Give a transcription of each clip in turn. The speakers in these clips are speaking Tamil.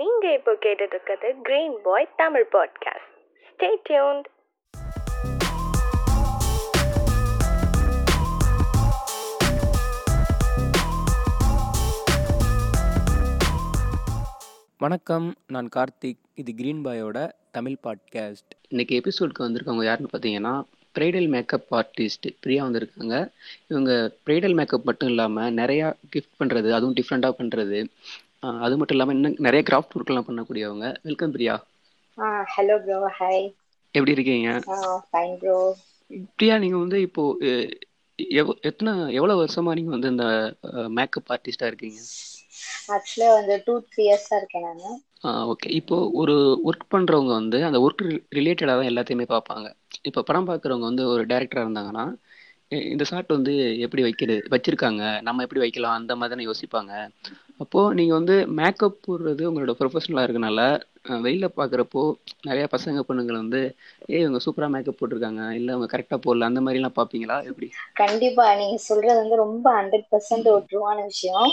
நீங்க இப்போ கேட்டுட்டு இருக்கிறது Green Boy Tamil podcast stay tuned வணக்கம் நான் கார்த்திக். இது கிரீன் பாயோட தமிழ் பாட்காஸ்ட் இன்னைக்கு எபிசோடுக்கு வந்திருக்கவங்க யாருன்னு பார்த்தீங்கன்னா ப்ரைடல் மேக்கப் ஆர்டிஸ்ட் பிரியா வந்திருக்காங்க. இவங்க ப்ரைடல் மேக்கப் மட்டும் இல்லாமல் நிறையா கிஃப்ட் பண்ணுறது அதுவும் டிஃப்ரெண்ட்டாக பண்ணுறது அது மட்டும் இல்லாமல் இன்னும் நிறைய கிராஃப்ட் ஒர்க்லாம் பண்ணக்கூடியவங்க. Welcome Priya. Hello bro hi எப்படி இருக்கீங்க? ஃபைன் ப்ரோ பிரியா நீங்கள் வந்து இப்போது எவ் எத்தனை எவ்வளோ வருஷமாக நீங்கள் வந்து இந்த மேக்கப் ஆர்டிஸ்டாக இருக்கீங்க? ஆக்சுவலாக வந்து டூ த்ரீ இயர்ஸாக இருக்கேன் நான். ஓகே இப்போ ஒரு ஒர்க் பண்ணுறவங்க வந்து அந்த ஒர்க் ரிலேட்டடாக தான் எல்லாத்தையுமே பார்ப்பாங்க. இப்போ படம் பார்க்குறவங்க வந்து ஒரு டேரக்டராக இருந்தாங்கன்னா இந்த ஷாட் வந்து எப்படி வைக்கிறது வச்சிருக்காங்க? நம்ம எப்படி வைக்கலாம்? அந்த மாதிரி யோசிப்பாங்க. அப்போது நீங்கள் வந்து மேக்கப் போடுறது உங்களோட ப்ரொஃபஷனலாக இருக்கனால வெளியில் பார்க்குறப்போ நிறையா பசங்க பொண்ணுங்களை வந்து ஏய் இவங்க சூப்பராக மேக்கப் போட்டிருக்காங்க. இல்லை அவங்க கரெக்டாக போடல. அந்த மாதிரிலாம் பார்ப்பீங்களா எப்படி? கண்டிப்பா. நீங்க சொல்றது வந்து ரொம்ப ஹண்ட்ரட் பர்சன்ட் ஒரு ட்ரூவான விஷயம்.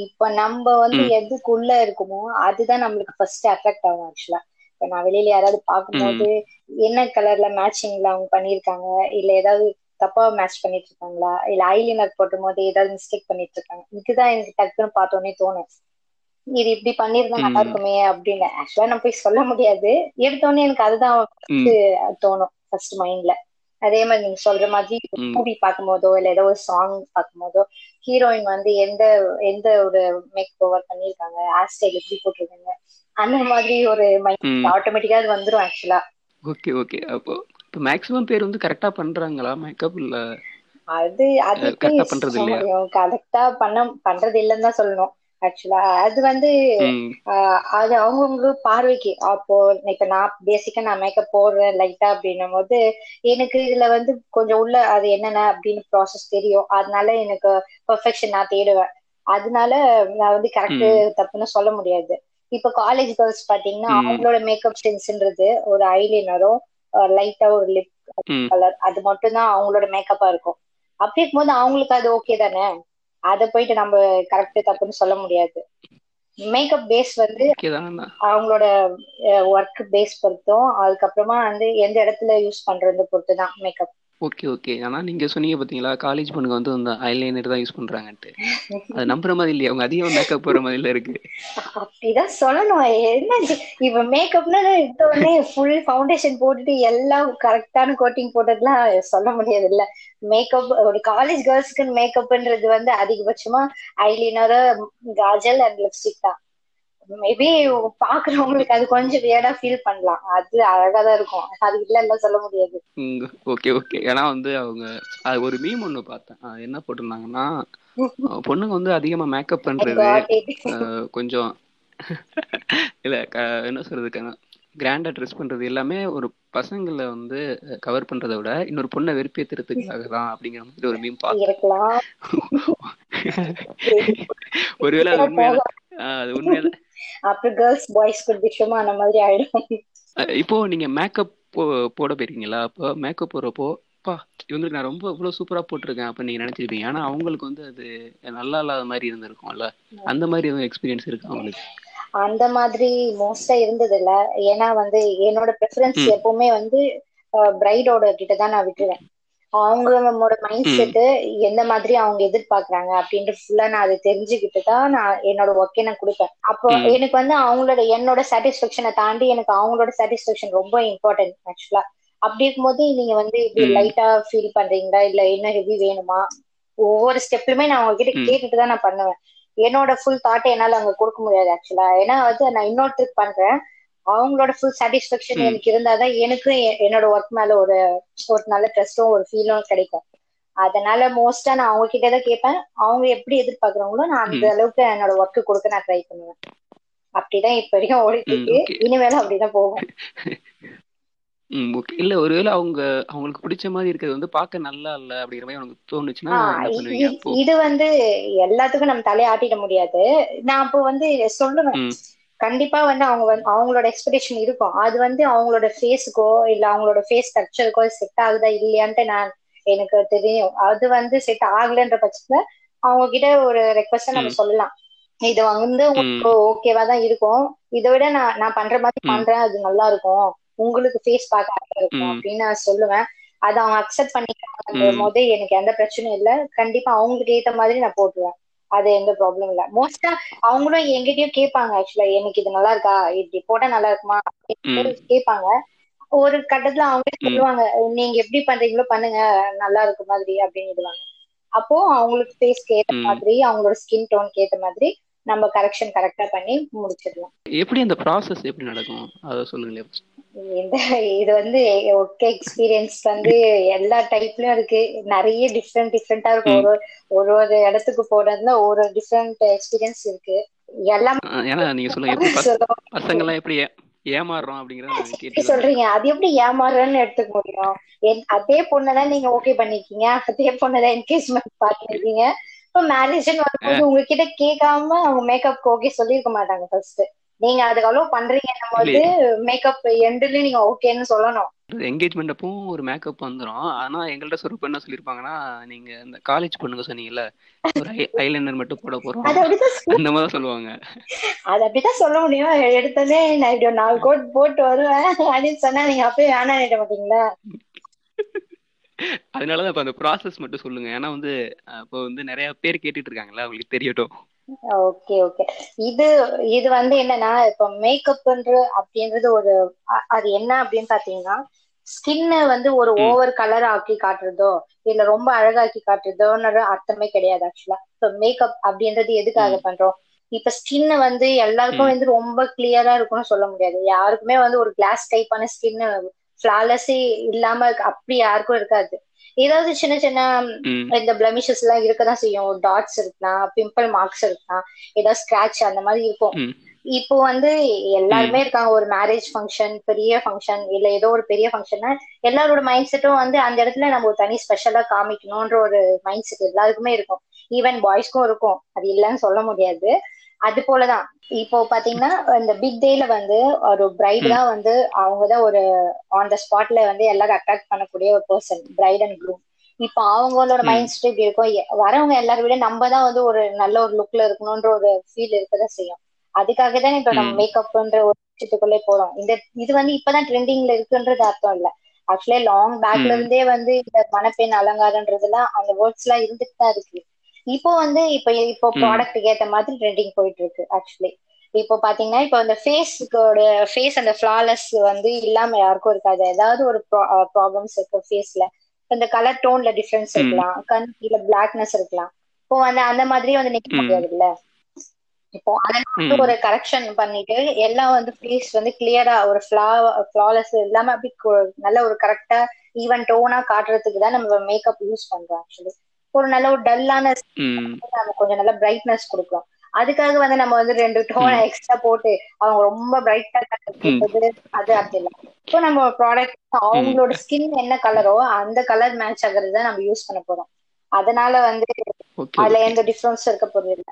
இப்ப நம்ம வந்து. எதுக்குள்ள இருக்குமோ அதுதான் நம்மளுக்கு ஃபர்ஸ்ட் அட்ராக்ட் ஆகும் ஆக்சுவலா இப்ப நான் வெளியில யாராவது பார்க்கும்போது என்ன கலர்ல மேட்சிங்ல அவங்க பண்ணிருக்காங்க இல்ல ஏதாவது தப்பா மேட்ச் பண்ணிட்டு இருக்காங்களா இல்ல ஐலினர் போட்டும் போது ஏதாவது மிஸ்டேக் பண்ணிட்டு இருக்காங்க இதுதான் எனக்கு டக்குன்னு பார்த்தோன்னே தோணும் இது இப்படி பண்ணிருந்தா நல்லா. இருக்குமே அப்படின்னு. ஆக்சுவலா நான் போய் சொல்ல முடியாது. எடுத்தோடனே எனக்கு அதுதான் தோணும். ஃபர்ஸ்ட் மைண்ட்ல அதே மாதிரி நீங்க சொல்ற மாதிரி. மூவி பார்க்கும்போதோ இல்ல ஏதோ ஒரு சாங் பார்க்கும்போதோ ஹீரோயின் வந்து எந்த எந்த ஒரு மேக் ஓவர் பண்ணிருக்காங்க ஹேர் ஸ்டைல் எப்படி போட்டிருக்காங்க? அந்த மாதிரி ஒரு மைண்ட் ஆட்டோமேட்டிக்கா அது வந்துரும் ஆக்சுவலா ஓகே ஓகே. அப்போ இப்போ மேக்ஸிமம் பேர் வந்து கரெக்டாக பண்ணுறாங்களா மேக்கப் இல்லை? அது அது ஆ பண்றது இல்லையா? கரெக்டா பண்ண பண்றது இல்லைன்னு தான் சொல்லணும். ஆக்சுவலா அது வந்து அது அவங்கவுங்க பார்வைக்கு. அப்போ இப்ப நான் பேசிக்கா நான் மேக்கப் போடுறேன் லைட்டா அப்படின்னும் போது எனக்கு இதுல வந்து கொஞ்சம் உள்ள அது என்னென்ன அப்படின்னு ப்ராசஸ் தெரியும். அதனால எனக்கு பெர்ஃபெக்ஷன் நான் தேடுவேன். அதனால நான் வந்து கரெக்ட். தப்புன்னு சொல்ல முடியாது. இப்ப காலேஜ் கேர்ள்ஸ் பாத்தீங்கன்னா. அவங்களோட மேக்கப் சென்ஸ்ன்றது ஒரு ஐலைனரும் லைட்டா ஒரு லிப் கலர் அது மட்டும் தான் அவங்களோட மேக்கப்பா இருக்கும். அப்படி இருக்கும்போது அவங்களுக்கு அது ஓகே தானே? அதை போயிட்டு நம்ம கரெக்ட் தப்புன்னு சொல்ல முடியாது. மேக்கப் பேஸ் வந்து அவங்களோட ஒர்க் பேஸ் பொறுத்தும் அதுக்கப்புறமா வந்து எந்த இடத்துல யூஸ் பண்றது பொறுத்து தான் மேக்கப் ஓகே ஓகே. ஆனால் நீங்கள் சொன்னீங்க பார்த்தீங்களா காலேஜ் பொண்ணுங்க வந்து அந்த ஐலைனர் தான் யூஸ் பண்ணுறாங்கன்ட்டு அது நம்புற மாதிரி இல்லையா? அவங்க அதிகம் மேக்கப் போற மாதிரில இருக்கு. அப்படிதான் சொல்லணும். என்ன இது? இப்ப மேக்கப்னா எடுத்த உடனே ஃபுல் ஃபவுண்டேஷன் போட்டுட்டு எல்லாம் கரெக்டான கோட்டிங் போட்டதுலாம் சொல்ல முடியாது இல்ல மேக்கப் ஒரு காலேஜ் கேர்ள்ஸ்க்கு மேக்கப்ன்றது வந்து அதிகபட்சமா ஐலைனர் காஜல் அண்ட் லிப்ஸ்டிக் தான். மேபி பாக்குறவங்களுக்கு அது கொஞ்சம் வியர்டா ஃபீல் பண்ணலாம். அது அழகா தான் இருக்கும். அது இல்லைன்னு சொல்ல முடியாது. ஓகே ஓகே ஏன்னா வந்து அவங்க அது ஒரு மீம் ஒன்று பார்த்தேன். என்ன போட்டிருந்தாங்கன்னா பொண்ணுங்க வந்து அதிகமாக மேக்கப் பண்ணுறது கொஞ்சம் இல்லை என்ன சொல்றதுக்கான கிராண்டாக ட்ரெஸ் பண்ணுறது எல்லாமே ஒரு பசங்களை வந்து கவர் பண்ணுறதை விட இன்னொரு பொண்ணை வெறுப்பேற்றுறதுக்காக தான் அப்படிங்கிற மாதிரி ஒரு மீம் பார்த்தேன். இருக்கலாம். ஒருவேளை அது உண்மையில அது உண்மையில அப்புறம் கேர்ள்ஸ் பாய்ஸ்க்கு விஷயமா அந்த மாதிரி ஆயிடும். இப்போ நீங்க மேக்கப் போட போயிருக்கீங்களா? அப்போ மேக்கப் போடுறப்போ பா இவங்களுக்கு நான் ரொம்ப இவ்வளோ சூப்பரா போட்டிருக்கேன் அப்ப நீங்க நினைச்சிருப்பீங்க. ஆனா அவங்களுக்கு வந்து அது நல்லா இல்லாத மாதிரி இருந்திருக்கும்ல. அந்த மாதிரி எதுவும் எக்ஸ்பீரியன்ஸ் இருக்கு அவங்களுக்கு அந்த மாதிரி மோஸ்டா இருந்தது இல்ல ஏன்னா வந்து என்னோட ப்ரெஃபரன்ஸ். எப்பவுமே வந்து பிரைடோட கிட்ட தான் நான் விட்டுருவேன். அவங்களோட மைண்ட் ம். செட்டு எந்த மாதிரி அவங்க எதிர்பார்க்கறாங்க அப்படின்ட்டு ஃபுல்லா நான் அதை தெரிஞ்சுக்கிட்டு தான் நான் என்னோட ஒர்க்கை நான் கொடுப்பேன் அப்போ. எனக்கு வந்து அவங்களோட என்னோட சாட்டிஸ்ஃபேக்ஷனை தாண்டி எனக்கு அவங்களோட சாட்டிஸ்ஃபேக்ஷன் ரொம்ப இம்பார்ட்டன்ட் ஆக்சுவலா அப்படி இருக்கும்போது நீங்க வந்து இப்படி. லைட்டா ஃபீல் பண்றீங்களா இல்ல என்ன ஹெவி வேணுமா ஒவ்வொரு ஸ்டெப்லயுமே நான் அவங்க கிட்ட ம். கேட்டுட்டு தான் நான் பண்ணுவேன் என்னோட ஃபுல் தாட்டை என்னால அங்க கொடுக்க முடியாது ஆக்சுவலா ஏன்னா வந்து நான் இன்னொருத்தருக்கு பண்றேன் அவங்களோட ஃபுல் சாட்டிஸ்ஃபேக்ஷன் ம். எனக்கு இருந்தாதான் எனக்கு என்னோட ஒர்க் மேல ஒரு ஒரு நல்ல ட்ரெஸ்டும் ஒரு ஃபீலும் கிடைக்கும். அதனால மோஸ்டா நான் அவங்க கிட்ட தான் கேட்பேன். அவங்க எப்படி எதிர்பார்க்கறாங்களோ நான் அந்த. அளவுக்கு என்னோட ஒர்க் கொடுக்க நான் ட்ரை பண்ணுவேன். அப்படிதான் இப்ப வரைக்கும் ஓடிட்டு இருக்கு. இனிமேலும் அப்படிதான் போகும். இல்ல ஒருவேளை அவங்க அவங்களுக்கு பிடிச்ச மாதிரி இருக்கிறது வந்து பார்க்க நல்லா இல்ல அப்படிங்கிற மாதிரி உனக்கு தோணுச்சுன்னா இது வந்து எல்லாத்துக்கும் நம்ம தலையாட்டிட முடியாது. நான் அப்போ வந்து சொல்லுவேன். கண்டிப்பா வந்து அவங்க வந்து அவங்களோட எக்ஸ்பெக்டேஷன் இருக்கும். அது வந்து அவங்களோட ஃபேஸுக்கோ இல்ல அவங்களோட ஃபேஸ் ஸ்ட்ரக்சருக்கோ செட் ஆகுதா இல்லையான்ட்டு நான் எனக்கு தெரியும். அது வந்து செட் ஆகலைன்ற பட்சத்துல அவங்க கிட்ட ஒரு ரெக்வஸ்ட் நம்ம. சொல்லலாம். இது வந்து உங்களுக்கு ஓகேவா தான் இருக்கும். இதை விட நான் நான் பண்ற மாதிரி. பண்றேன். அது நல்லா இருக்கும். உங்களுக்கு ஃபேஸ் பார்க்க இருக்கும். அப்படின்னு நான் சொல்லுவேன். அதை அவங்க அக்செப்ட் பண்ணிக்கிறாங்க. போது எனக்கு எந்த பிரச்சனையும் இல்ல. கண்டிப்பா அவங்களுக்கு ஏத்த மாதிரி நான் போட்டுருவேன். அது எந்த ப்ராப்ளம் இல்ல. மோஸ்டா அவங்களும் எங்கிட்டயும் கேட்பாங்க ஆக்சுவலா எனக்கு இது நல்லா இருக்கா? இப்படி போட்டா நல்லா இருக்குமா? கேட்பாங்க ஒரு கட்டத்துல அவங்களே. சொல்லுவாங்க நீங்க எப்படி பண்றீங்களோ பண்ணுங்க நல்லா இருக்கு மாதிரி அப்படின்னு அப்போ அவங்களுக்கு ஃபேஸ்க்கு ஏத்த. மாதிரி அவங்களோட ஸ்கின் டோனுக்கு ஏத்த மாதிரி நம்ம கரெக்ஷன் கரெக்டா பண்ணி முடிச்சிடலாம். எப்படி அந்த ப்ராசஸ் எப்படி நடக்கும்? அதை சொல்லுங்களேன். இந்த இது வந்து ஒர்க் எக்ஸ்பீரியன்ஸ் வந்து எல்லா டைப்லயும் இருக்கு. நிறைய டிஃப்ரெண்ட் டிஃப்ரெண்டா இருக்கும். ஒரு ஒரு ஒரு இடத்துக்கு போறதுல ஒரு டிஃப்ரெண்ட் எக்ஸ்பீரியன்ஸ் இருக்கு. எல்லாம் ஏன்னா நீங்க சொல்லுங்க. பசங்க எல்லாம் எப்படி ஏமாறுறோம் அப்படிங்கறத சொல்றீங்க? அது எப்படி ஏமாறுறன்னு எடுத்துக்க முடியும். அதே பொண்ணுதான் நீங்க ஓகே பண்ணிருக்கீங்க. அதே பொண்ணுதான் என்கேஜ்மெண்ட் பண்ணிருக்கீங்க. இப்ப மேரேஜ்னு வரும்போது உங்ககிட்ட கேட்காம அவங்க மேக்கப் ஓகே சொல்லியிருக்க மாட்டாங்க ஃபர்ஸ்ட் நீங்க அதுக்கு அவ்வளவு பண்றீங்கன்னும் போது மேக்கப் எண்டுலயும் நீங்க ஓகேன்னு சொல்லணும். என்கேஜ்மெண்ட் அப்பவும் ஒரு மேக்கப் வந்துரும். ஆனா எங்கள்ட்ட சொருப்பு என்ன சொல்லிருப்பாங்கன்னா நீங்க இந்த காலேஜ் பொண்ணுங்க சொன்னீங்கல்ல ஒரு ஐலைனர் மட்டும் போட போறோம். அந்த மாதிரி சொல்லுவாங்க. அது அப்படிதான் சொல்ல முடியும். எடுத்ததே நான் இப்படி நாலு கோட் போட்டு வருவேன் அப்படின்னு சொன்னா நீங்க அப்பயே வேணாம் நினைக்க மாட்டீங்களா? அதனாலதான் இப்ப அந்த ப்ராசஸ் மட்டும் சொல்லுங்க. ஏன்னா வந்து இப்போ வந்து நிறைய பேர் கேட்டுட்டு இருக்காங்கல்ல அவங்களுக்கு தெரியட்டும். Okay okay. இது இது வந்து என்னன்னா இப்ப மேக்கப்ன்ற அப்படின்றது ஒரு அது என்ன அப்படின்னு பாத்தீங்கன்னா ஸ்கின்ன வந்து ஒரு. ஓவர் கலர் ஆக்கி காட்டுறதோ இல்ல ரொம்ப அழகாக்கி காட்டுறதோன்ற அர்த்தமே கிடையாது ஆக்சுவலா இப்ப மேக்கப் அப்படின்றது எதுக்காக பண்றோம்? இப்ப ஸ்கின் வந்து எல்லாருக்கும். வந்து ரொம்ப கிளியரா இருக்கும்னு சொல்ல முடியாது. யாருக்குமே வந்து ஒரு கிளாஸ் டைப்பான ஸ்கின் ஃபிளாலஸே இல்லாம அப்படி யாருக்கும் இருக்காது. ஏதாவது சின்ன சின்ன இந்த பிளமிஷஸ் எல்லாம் இருக்கதான் செய்யும். டாட்ஸ் இருக்கலாம் பிம்பிள் மார்க்ஸ் இருக்கலாம் ஏதாவது ஸ்கிராட்ச் அந்த மாதிரி இருக்கும். இப்போ வந்து எல்லாருமே இருக்காங்க. ஒரு மேரேஜ் ஃபங்க்ஷன் பெரிய ஃபங்க்ஷன் இல்ல ஏதோ ஒரு பெரிய ஃபங்க்ஷன்னா எல்லாரோட மைண்ட் செட்டும் வந்து அந்த இடத்துல நம்ம ஒரு தனி ஸ்பெஷலா காமிக்கணும்ன்ற ஒரு மைண்ட் செட் எல்லாருக்குமே இருக்கும். ஈவன் பாய்ஸ்க்கும் இருக்கும். அது இல்லைன்னு சொல்ல முடியாது. அது போலதான் இப்போ பாத்தீங்கன்னா இந்த பிக் டேல வந்து ஒரு பிரைட். தான் வந்து அவங்கதான் ஒரு ஆன் த ஸ்பாட்ல வந்து எல்லாரும் அட்ராக்ட் பண்ணக்கூடிய ஒரு பர்சன் பிரைட் அண்ட் க்ரூம் இப்போ அவங்களோட. மைண்ட் செட் இப்படி இருக்கும் வரவங்க எல்லாரும் விட நம்ம தான் வந்து ஒரு நல்ல ஒரு லுக்ல இருக்கணும்ன்ற ஒரு ஃபீல் இருக்கதான் செய்யும் அதுக்காக தான் இப்ப நம்ம. மேக்கப்ன்ற ஒரு விஷயத்துக்குள்ளே போறோம் இந்த இது வந்து இப்பதான் ட்ரெண்டிங்ல இருக்குன்றது அர்த்தம் இல்ல ஆக்சுவலா லாங் பேக்ல. இருந்தே வந்து இந்த மணப்பெண் அலங்காரன்றதுலாம் அந்த வேர்ட்ஸ் எல்லாம் இருந்துட்டு தான் இருக்கு இப்போ வந்து இப்போ இப்போ. ப்ராடக்ட்டுக்கு ஏத்த மாதிரி ட்ரெண்டிங் போயிட்டு இருக்கு ஆக்சுவலி இப்போ பாத்தீங்கன்னா இப்போ அந்த ஃபேஸ்க்கோட ஃபேஸ் அந்த ஃபிளாலஸ் வந்து இல்லாம யாருக்கும் இருக்காது ஏதாவது ஒரு ப்ராப்ளம்ஸ் இருக்கு ஃபேஸ்ல இந்த கலர் டோன்ல டிஃபரன்ஸ். இருக்கலாம் கண் இல்ல பிளாக்னஸ் இருக்கலாம் இப்போ வந்து அந்த மாதிரியே வந்து நிக்க. முடியாது இல்ல இப்போ அதெல்லாம் ம். ஒரு கரெக்ஷன் பண்ணிட்டு எல்லாம் வந்து ஃபேஸ் வந்து கிளியரா ஒரு ஃபிளா ஃபிளாலஸ் இல்லாம அப்படி நல்ல ஒரு கரெக்டா ஈவன் டோனா காட்டுறதுக்கு தான் நம்ம மேக்கப் யூஸ் பண்றோம் ஆக்சுவலி ஒரு நல்ல ஒரு டல்லான. நம்ம கொஞ்சம் நல்ல பிரைட்னஸ் கொடுக்கும் அதுக்காக வந்து நம்ம வந்து ரெண்டு டோனை. எக்ஸ்ட்ரா போட்டு அவங்க ரொம்ப பிரைட்டா காட்டுறது அது அப்படி இல்லை. இப்போ நம்ம ப்ராடக்ட் அவங்களோட ஸ்கின் என்ன கலரோ அந்த கலர் மேட்ச் ஆகுறது தான் நம்ம யூஸ் பண்ண போறோம். அதனால வந்து அதுல எந்த டிஃபரன்ஸ் இருக்க போறது இல்ல.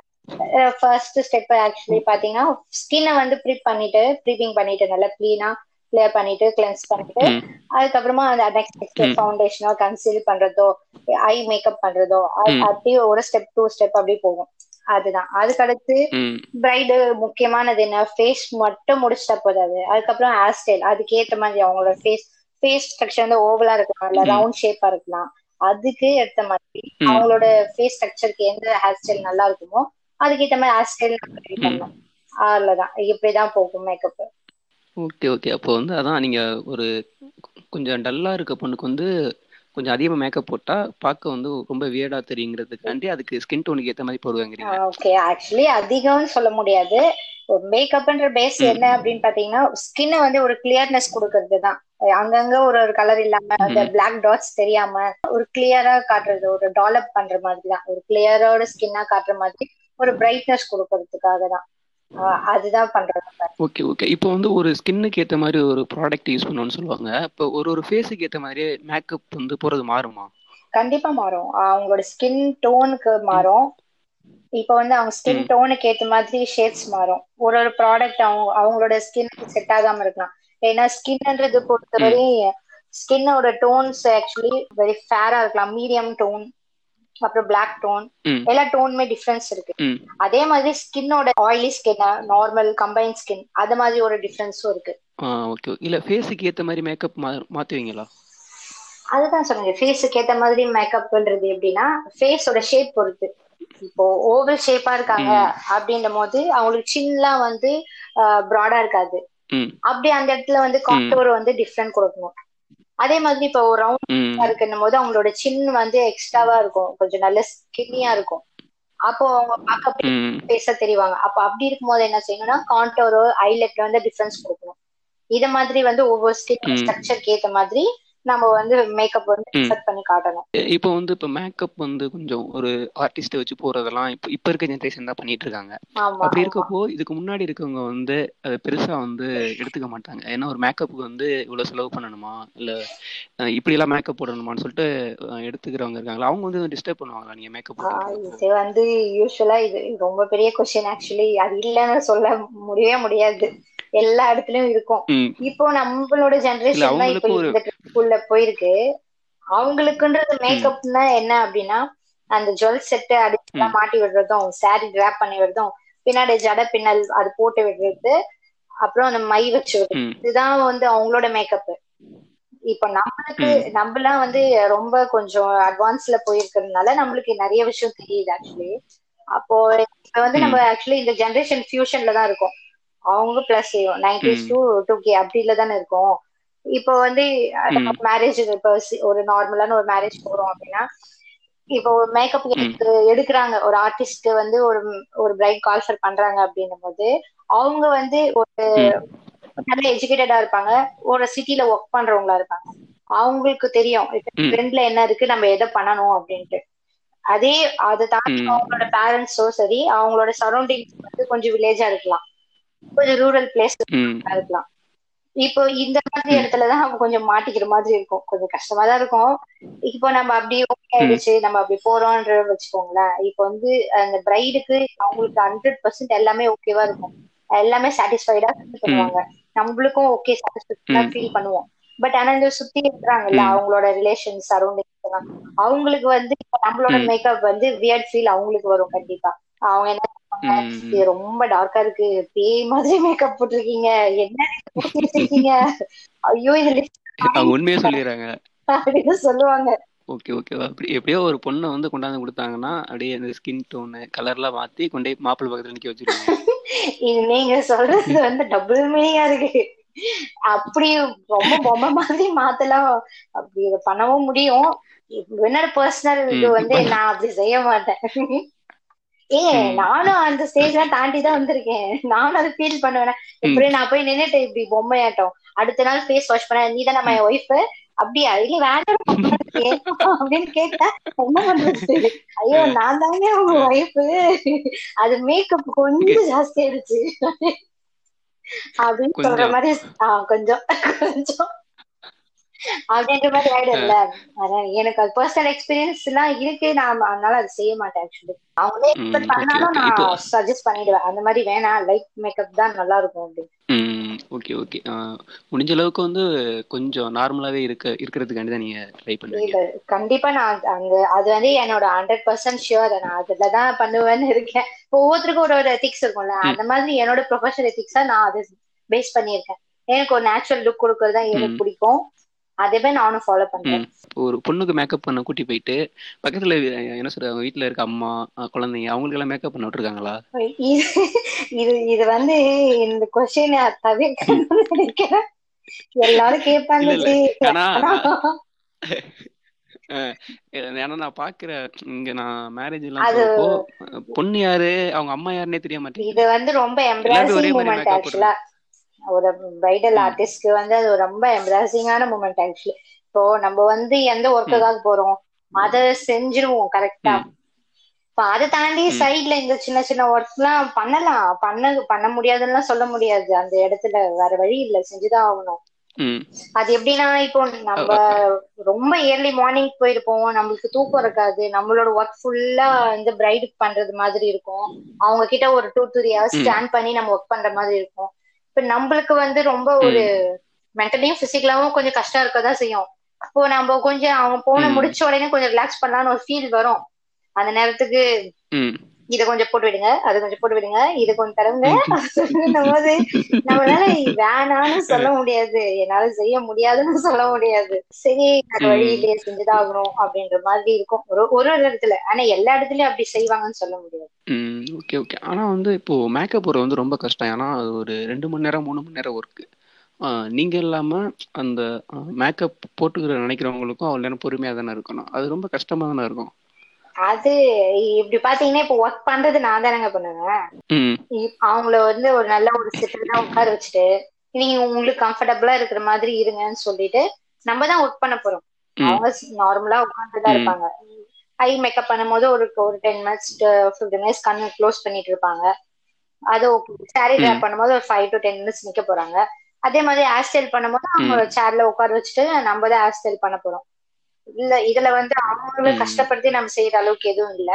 ஃபர்ஸ்ட் ஸ்டெப் ஆக்சுவலி பாத்தீங்கன்னா ஸ்கின்னை வந்து ப்ரீப் பண்ணிட்டு ப்ரீப்பிங் பண்ணிட்டு நல்லா க்ளீனா கிளியர் பண்ணிட்டு கிளென்ஸ் பண்ணிட்டு. அதுக்கப்புறமா அந்த நெக்ஸ்ட் நெக்ஸ்ட். ஃபவுண்டேஷனோ கன்சீல் பண்றதோ ஐ மேக்கப் பண்றதோ. அப்படியே ஒரு ஸ்டெப் டூ ஸ்டெப் அப்படியே போகும் அதுதான் அதுக்கடுத்து. பிரைடு முக்கியமானது என்ன ஃபேஸ் மட்டும் முடிச்சிட்டா போதாது அதுக்கப்புறம் ஹேர் ஸ்டைல் அதுக்கேத்த மாதிரி அவங்களோட ஃபேஸ் ஃபேஸ் ஸ்ட்ரக்சர் வந்து ஓவலா இருக்கலாம் இல்ல. ரவுண்ட் ஷேப்பா இருக்கலாம் அதுக்கு ஏத்த மாதிரி. அவங்களோட ஃபேஸ் ஸ்ட்ரக்சருக்கு எந்த ஹேர் ஸ்டைல் நல்லா இருக்குமோ அதுக்கேத்த மாதிரி ஹேர் ஸ்டைல் ரெடி ம். பண்ணணும் அவ்வளவுதான் இப்படிதான் போகும் மேக்கப் ஓகே ஓகே. அப்போ வந்து அதான் நீங்க ஒரு கொஞ்சம் டல்லா இருக்க பொண்ணுக்கு வந்து கொஞ்சம் அதிகமா மேக்கப் போட்டா பார்க்க வந்து ரொம்ப வியர்டா தெரியுங்கிறதுக்காண்டி அதுக்கு ஸ்கின் டோனுக்கு ஏத்த மாதிரி போடுவாங்கிறீங்க. ஓகே ஆக்சுவலி அதிகம்னு சொல்ல முடியாது. மேக்கப்ன்ற பேஸ் ம். என்ன அப்படின்னு பாத்தீங்கன்னா ஸ்கின்னை வந்து ஒரு கிளியர்னஸ் கொடுக்கறது தான். அங்கங்க ஒரு ஒரு கலர் இல்லாம அந்த ம். பிளாக் டாட்ஸ் தெரியாம ஒரு கிளியரா காட்டுறது ஒரு டெவலப் பண்ற மாதிரி தான். ஒரு கிளியரோட ஸ்கின்னா காட்டுற மாதிரி ஒரு பிரைட்னஸ் கொடுக்கறதுக்காக தான். அதுதான் பண்றது ஓகே ஓகே. இப்போ வந்து ஒரு ஸ்கின்னுக்கு ஏத்த மாதிரி ஒரு ப்ராடக்ட் யூஸ் பண்ணணும்னு சொல்லுவாங்க. இப்போ ஒரு ஒரு ஃபேஸுக்கு ஏத்த மாதிரி மேக்கப் வந்து போறது மாறுமா? கண்டிப்பா மாறும். அவங்களோட ஸ்கின் டோனுக்கு மாறும். இப்போ வந்து அவங்க ஸ்கின். டோனுக்கு ஏத்த மாதிரி ஷேட்ஸ் மாறும். ஒரு ஒரு ப்ராடக்ட் அவங்க அவங்களோட ஸ்கின்னுக்கு செட் ஆகாம இருக்கலாம். ஏன்னா ஸ்கின்ன்றது பொறுத்தவரை ஸ்கின்னோட டோன்ஸ் ஆக்சுவலி வெரி ஃபேரா இருக்கலாம். மீடியம் டோன் அப்புறம் பிளாக் டோன் எல்லா டோனுமே டிஃபரன்ஸ் இருக்கு. அதே மாதிரி ஸ்கின்னோட oily skin normal combine skin அது மாதிரி ஒரு டிஃபரன்ஸும் இருக்கு. ஓகே இல்லை ஃபேஸுக்கு ஏற்ற மாதிரி மேக்கப் மா மாற்றுவீங்களா அதுதான் சொன்னீங்க ஃபேஸுக்கு ஏத்த மாதிரி மேக்கப்ன்றது எப்படின்னா ஃபேஸோட ஷேப் பொறுத்து. இப்போ ஓவல் ஷேப்பா இருக்காங்க. அப்படின்ற போது அவங்களுக்கு சின்லாம் வந்து ப்ராடா இருக்காது. அப்படி அந்த இடத்துல வந்து காண்டோர் வந்து டிஃப்ரெண்ட் கொடுக்கணும். அதே மாதிரி இப்போ ரவுண்ட் ம். இருக்குன்னும் போது அவங்களோட சின் வந்து எக்ஸ்ட்ராவா இருக்கும். கொஞ்சம் நல்ல ஸ்கின்னியா இருக்கும். அப்போ அவங்க பார்க்க பேச தெரிவாங்க. அப்ப அப்படி இருக்கும்போது என்ன செய்யணும்னா காண்டோரோ ஐலெட்ல வந்து டிஃபரன்ஸ் கொடுக்கணும். இத மாதிரி வந்து ஒவ்வொரு ஸ்கின். ஸ்ட்ரக்சருக்கு ஏத்த மாதிரி நம்ம வந்து மேக்கப் வந்து. செட் பண்ணி காட்டணும். இப்போ வந்து இப்போ மேக்கப் வந்து கொஞ்சம் ஒரு ஆர்டிஸ்ட்டை வச்சு போறதெல்லாம் இப்போ இப்போ இருக்க ஜென்ரேஷன் தான் பண்ணிட்டு இருக்காங்க. அப்படி. இருக்கப்போ இதுக்கு முன்னாடி இருக்கவங்க வந்து பெருசா வந்து எடுத்துக்க மாட்டாங்க. ஏன்னா ஒரு மேக்கப்புக்கு வந்து இவ்வளவு செலவு பண்ணணுமா? இல்ல இப்படி எல்லாம் மேக்கப் போடணுமான்னு சொல்லிட்டு எடுத்துக்கிறவங்க இருக்காங்களா? அவங்க வந்து டிஸ்டர்ப் பண்ணுவாங்களா? நீங்க மேக்கப் இது வந்து யூஸ்வலா இது ரொம்ப பெரிய கொஸ்டின் ஆக்சுவலி அது இல்லைன்னு சொல்ல முடியவே முடியாது. எல்லா இடத்துலயும் இருக்கும். இப்போ நம்மளோட ஜெனரேஷன் தான் இப்போ இந்த போயிருக்கு. அவங்களுக்குன்றது மேக்கப்னா என்ன அப்படின்னா அந்த ஜுவல் செட்டு அடிச்சுலாம் மாட்டி விடுறதும் சாரி டிராப் பண்ணி விடுறதும் பின்னாடி ஜட பின்னல் அது போட்டு விடுறது அப்புறம் அந்த மை வச்சு விடுறது. இதுதான் வந்து அவங்களோட மேக்கப் இப்ப நம்மளுக்கு ம். நம்மலாம் வந்து ரொம்ப கொஞ்சம் அட்வான்ஸ்ல போயிருக்கிறதுனால நம்மளுக்கு நிறைய விஷயம் தெரியுது ஆக்சுவலி அப்போ இப்ப வந்து நம்ம ஆக்சுவலி இந்த ஜெனரேஷன் ஃபியூஷன்ல தான் இருக்கோம். அவங்க plus nineties. Two two K அப்படில தானே இருக்கோம் இப்போ வந்து. மேரேஜ் இப்போ ஒரு நார்மலான ஒரு மேரேஜ் போறோம் அப்படின்னா இப்போ ஒரு மேக்கப் எடுக்கிறாங்க ஒரு ஆர்டிஸ்ட் வந்து ஒரு ஒரு பிரைட் கால்ஃபர் பண்றாங்க அப்படின்னும் போது அவங்க வந்து ஒரு. நல்ல எஜுகேட்டடா இருப்பாங்க ஒரு சிட்டில ஒர்க் பண்றவங்களா இருப்பாங்க அவங்களுக்கு தெரியும். ட்ரெண்ட்ல என்ன இருக்கு நம்ம எதை பண்ணணும் அப்படின்ட்டு அதே அதை தாண்டி. அவங்களோட பேரண்ட்ஸோ சரி அவங்களோட சரௌண்டிங்ஸ் வந்து கொஞ்சம் வில்லேஜா இருக்கலாம் கொஞ்சம் ரூரல் பிளேஸ் இருக்கலாம். இப்போ இந்த மாதிரி. இடத்துலதான் அவங்க கொஞ்சம் மாட்டிக்கிற மாதிரி இருக்கும். கொஞ்சம் கஷ்டமா தான் இருக்கும். இப்போ நம்ம அப்படி ஓகே ஆயிடுச்சு. நம்ம அப்படி போறோம்ன்ற வச்சுக்கோங்களேன். இப்போ வந்து அந்த பிரைடுக்கு அவங்களுக்கு ஹண்ட்ரட் பர்சன்ட் எல்லாமே ஓகேவா இருக்கும். எல்லாமே சாட்டிஸ்ஃபைடா பண்ணுவாங்க. நம்மளுக்கும் ஓகே சாட்டிஸ்ஃபைடா. ஃபீல் பண்ணுவோம். பட் ஆனா இந்த சுத்தி இருக்கிறாங்கல்ல. அவங்களோட ரிலேஷன் சரௌண்டிங்ஸ் எல்லாம் அவங்களுக்கு வந்து நம்மளோட. மேக்கப் வந்து வியர்ட் ஃபீல் அவங்களுக்கு வரும் கண்டிப்பா. அவங்க என்ன ரொம்ப டார்க்கா இருக்கு. பேய் மாதிரி மேக்கப் போட்டிருக்கீங்க. என்ன வச்சிருக்கீங்க ஐயோ இது அவங்க உண்மையே சொல்லிடுறாங்க. அப்படின்னு சொல்லுவாங்க. Okay okay. அப்படி எப்படியோ ஒரு பொண்ணை வந்து கொண்டாந்து கொடுத்தாங்கன்னா அப்படியே அந்த ஸ்கின் டோனு கலர்லாம் மாத்தி கொண்டு மாப்பிள்ளை பக்கத்துல நிக்க வச்சிருவாங்க. இது நீங்க சொல்றது வந்து டபுள் மீனிங்கா இருக்கு. அப்படி ரொம்ப பொம்மை மாதிரி மாத்தலாம். அப்படி பண்ணவும் முடியும். என்னோட பர்சனல் இது. வந்து நான் அப்படி செய்ய மாட்டேன். ஏ ம். நானும் அந்த ஸ்டேஜ்லாம் தாண்டி தான் வந்திருக்கேன். நானும் அதை ஃபீல் பண்ணுவேன் இப்படி நான் போய் நின்னுட்டு இப்படி பொம்மையாட்டம். அடுத்த நாள் ஃபேஸ் வாஷ் பண்ண நீ தானே என் ஒய்ஃப் அப்படியா? இல்ல வேண்டாம் அப்படின்னு கேட்டா என்ன பண்றது? ஐயோ நான் தாங்க உங்க ஒய்ஃப் அது மேக்கப் கொஞ்சம் ஜாஸ்தி ஆயிடுச்சு. அப்படின்னு சொல்ற. மாதிரி ஆஹ் கொஞ்சம் கொஞ்சம். அப்படின்ற மாதிரி ஆயிடும்ல. அதான் எனக்கு அது பர்சனல் எக்ஸ்பீரியன்ஸ் எல்லாம் இருக்கு. நான் அதனால அது செய்ய மாட்டேன் ஆக்சுவலி அவங்களே okay, பண்ணாலும் நான் சஜஸ்ட் பண்ணிடுவேன். அந்த மாதிரி வேணாம். லைட் மேக்கப் தான் நல்லா இருக்கும் அப்படின்னு. ஓகே ஓகே முடிஞ்ச அளவுக்கு வந்து கொஞ்சம் நார்மலாவே இருக்க இருக்கிறதுக்காண்டி தான் நீங்க ட்ரை பண்ணுவீங்க கண்டிப்பா நான் அந்த அது வந்து என்னோட ஹண்ட்ரட் பர்சன்ட் ஷியோர் நான் அதுலதான் பண்ணுவேன்னு இருக்கேன். ஒவ்வொருத்தருக்கும் ஒரு ஒரு எத்திக்ஸ் இருக்கும்ல. அந்த மாதிரி என்னோட ப்ரொஃபஷனல் எத்திக்ஸா நான் அதை பேஸ் பண்ணியிருக்கேன். எனக்கு ஒரு நேச்சுரல் லுக் கொடுக்கறது தான் எனக்கு. பிடிக்கும். அதே நானும் ஃபாலோ பண்றேன். ஒரு பொண்ணுக்கு மேக்கப் பண்ண கூட்டி போயிட்டு பக்கத்துல என்ன சொல்றாங்க வீட்ல இருக்க அம்மா குழந்தைங்க அவங்களுக்கு எல்லாம் மேக்கப் பண்ண விட்டுருக்காங்களா? இது இது வந்து இந்த கொஸ்டின் தவிர்க்கணும்னு நினைக்கிறேன். எல்லாரும் கேட்பாங்க ஏன்னா நான் பாக்குறேன் இங்க நான் மேரேஜ் எல்லாம் பொண்ணு யாரு அவங்க அம்மா யாருன்னே தெரிய மாட்டேங்குது. இது வந்து ரொம்ப எம்பாரசிங் மூமெண்ட் ஆக்சுவலா ஒரு பிரைடல். ஆர்டிஸ்ட்க்கு வந்து அது ரொம்ப எம்பாரசிங்கான மூமெண்ட் ஆக்சுவலி இப்போ நம்ம வந்து எந்த ஒர்க்குக்காக போறோம் அதை செஞ்சிருவோம் கரெக்டா. இப்ப அதை தாண்டி. சைட்ல இந்த சின்ன சின்ன ஒர்க் எல்லாம் பண்ணலாம். பண்ண பண்ண முடியாதுன்னு சொல்ல முடியாது. அந்த இடத்துல வேற வழி இல்ல. செஞ்சுதான் ஆகணும். அது எப்படின்னா இப்போ நம்ம ரொம்ப ஏர்லி மார்னிங் போயிருப்போம். நம்மளுக்கு தூக்கம் இருக்காது. நம்மளோட ஒர்க் ஃபுல்லா இந்த பிரைடு பண்றது மாதிரி இருக்கும். அவங்க கிட்ட ஒரு டூ த்ரீ ஹவர்ஸ். ஸ்டாண்ட் பண்ணி நம்ம ஒர்க் பண்ற மாதிரி இருக்கும். இப்ப நம்மளுக்கு வந்து ரொம்ப ஒரு மென்டலியும் பிசிக்கலாவும் கொஞ்சம் கஷ்டம் இருக்கதான் செய்யும். இப்போ நம்ம கொஞ்சம் அவங்க போன. முடிச்ச உடனே கொஞ்சம் ரிலாக்ஸ் பண்ணலாம்னு ஒரு ஃபீல் வரும். அந்த நேரத்துக்கு இத கொஞ்சம் போட்டு விடுங்க அது கொஞ்சம் போட்டு விடுங்க இது கொஞ்சம் தருங்க. போது நம்மளால வேணாம்னு சொல்ல முடியாது. என்னால செய்ய முடியாதுன்னு சொல்ல முடியாது. சரி. வழியிலேயே செஞ்சுதான் ஆகணும் அப்படின்ற மாதிரி இருக்கும். ஒரு ஒரு இடத்துல. ஆனா எல்லா இடத்துலயும் அப்படி செய்வாங்கன்னு சொல்ல முடியாது. ஓகே ஓகே ஆனால் வந்து இப்போது மேக்கப் போடுறது வந்து ரொம்ப கஷ்டம். ஏன்னா அது ஒரு ரெண்டு மணி நேரம் மூணு மணி நேரம் ஒர்க்கு நீங்கள் இல்லாமல் அந்த மேக்கப் போட்டுக்கிற நினைக்கிறவங்களுக்கும் அவ்வளோ நேரம் பொறுமையாக தானே இருக்கணும். அது ரொம்ப கஷ்டமாக தானே இருக்கும். அது இப்படி பாத்தீங்கன்னா இப்ப ஒர்க் பண்றது நான் தானேங்க பண்ணுவேன். அவங்கள வந்து ஒரு நல்ல ஒரு செட்டில் உட்கார வச்சுட்டு நீங்க உங்களுக்கு கம்ஃபர்டபுளா இருக்கிற மாதிரி இருங்கன்னு சொல்லிட்டு நம்ம தான் ஒர்க் பண்ண போறோம். அவங்க நார்மலா உட்காந்துதான். இருப்பாங்க. ஐ மேக்கப் பண்ணும்போது ஒரு ஒரு டென் மினிட்ஸ் ஃபிஃப்டின் மினிட்ஸ் கண்ணு க்ளோஸ் பண்ணிட்டு இருப்பாங்க. அது சாரி ம். ட்ராப் பண்ணும்போது ஒரு ஃபைவ் டு டென் மினிட்ஸ் நிக்க போறாங்க. அதே மாதிரி ஹேர் ஸ்டைல் பண்ணும்போது அவங்க சேர்ல உட்கார வச்சுட்டு நம்ம தான் ஹேர் ஸ்டைல் பண்ண போறோம். இல்ல இதுல வந்து அவங்கள. கஷ்டப்படுத்தி நம்ம செய்யற அளவுக்கு எதுவும் இல்ல.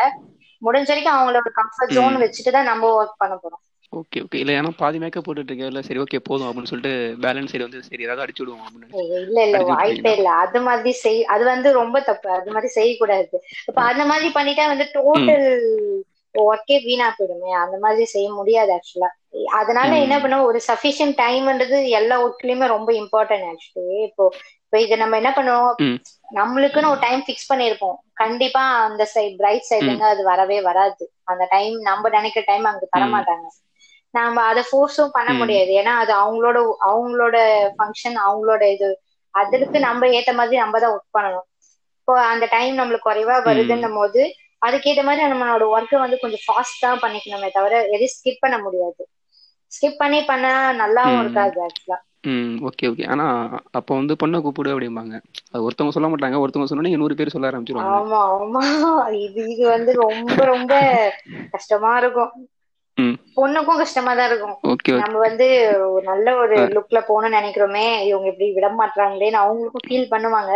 முடிஞ்ச வரைக்கும் அவங்களோட கம்ஃபர்ட் ஜோன். வச்சுட்டு தான் நம்ம ஒர்க் பண்ண போறோம். ஓகே ஓகே இல்லை ஏன்னா பாதி மேக்கப் போட்டுட்டு இருக்கேன் இல்லை சரி ஓகே போதும் அப்படின்னு சொல்லிட்டு பேலன்ஸ் சைடு வந்து சரி ஏதாவது அடிச்சு விடுவோம் அப்படின்னு இல்ல இல்ல வாய்ப்பே? இல்ல. அது மாதிரி செய் அது வந்து ரொம்ப தப்பு. அது மாதிரி செய்யக்கூடாது. இப்ப அந்த மாதிரி பண்ணிட்டா வந்து டோட்டல் ஒர்க்கே வீணா போயிடுமே. அந்த மாதிரி செய்ய முடியாது ஆக்சுவலா அதனால. என்ன பண்ணுவோம்? ஒரு சஃபிஷியன்ட் டைம்ன்றது எல்லா ஒர்க்லயுமே ரொம்ப இம்பார்ட்டன்ட் ஆக்சுவலி இப்போ இப்போ இதை நம்ம என்ன பண்ணுவோம். நம்மளுக்குன்னு ஒரு டைம் ஃபிக்ஸ் பண்ணிருப்போம் கண்டிப்பா அந்த சைட் பிரைட் சைடுல அது வரவே வராது. அந்த டைம் நம்ம நினைக்கிற டைம் அங்க தர ம். மாட்டாங்க. நாம அதை ஃபோர்ஸும் பண்ண. முடியாது. ஏன்னா அது அவங்களோட அவங்களோட ஃபங்க்ஷன் அவங்களோட இது. அதற்கு நம்ம ஏத்த மாதிரி நம்ம தான் ஒர்க் பண்ணணும். இப்போ அந்த டைம் நம்மளுக்கு குறைவா வருதுன்னும் போது அதுக்கேத்த மாதிரி நம்மளோட ஒர்க்கை வந்து கொஞ்சம் ஃபாஸ்டா பண்ணிக்கணுமே தவிர எதையும் ஸ்கிப் பண்ண முடியாது. ஸ்கிப் பண்ணி பண்ணா நல்லாவும். இருக்காது ஆக்சுவலா ம் ஓகே ஓகே ஆனா அப்போ வந்து பொண்ணை கூப்பிடு அப்படிம்பாங்க. அது ஒருத்தவங்க சொல்ல மாட்டாங்க. ஒருத்தவங்க சொன்னோன்னே நூறு பேர் சொல்ல ஆரம்பிச்சிருவாங்க. ஆமா ஆமா. இது இது வந்து ரொம்ப ரொம்ப கஷ்டமா இருக்கும். பொண்ணுக்கும் கஷ்டமா தான் இருக்கும். நம்ம வந்து நல்ல ஒரு லுக்ல போகணும்னு நினைக்கிறோமே. இவங்க இப்படி விட மாட்டாங்களேன்னு அவங்களுக்கும் ஃபீல் பண்ணுவாங்க.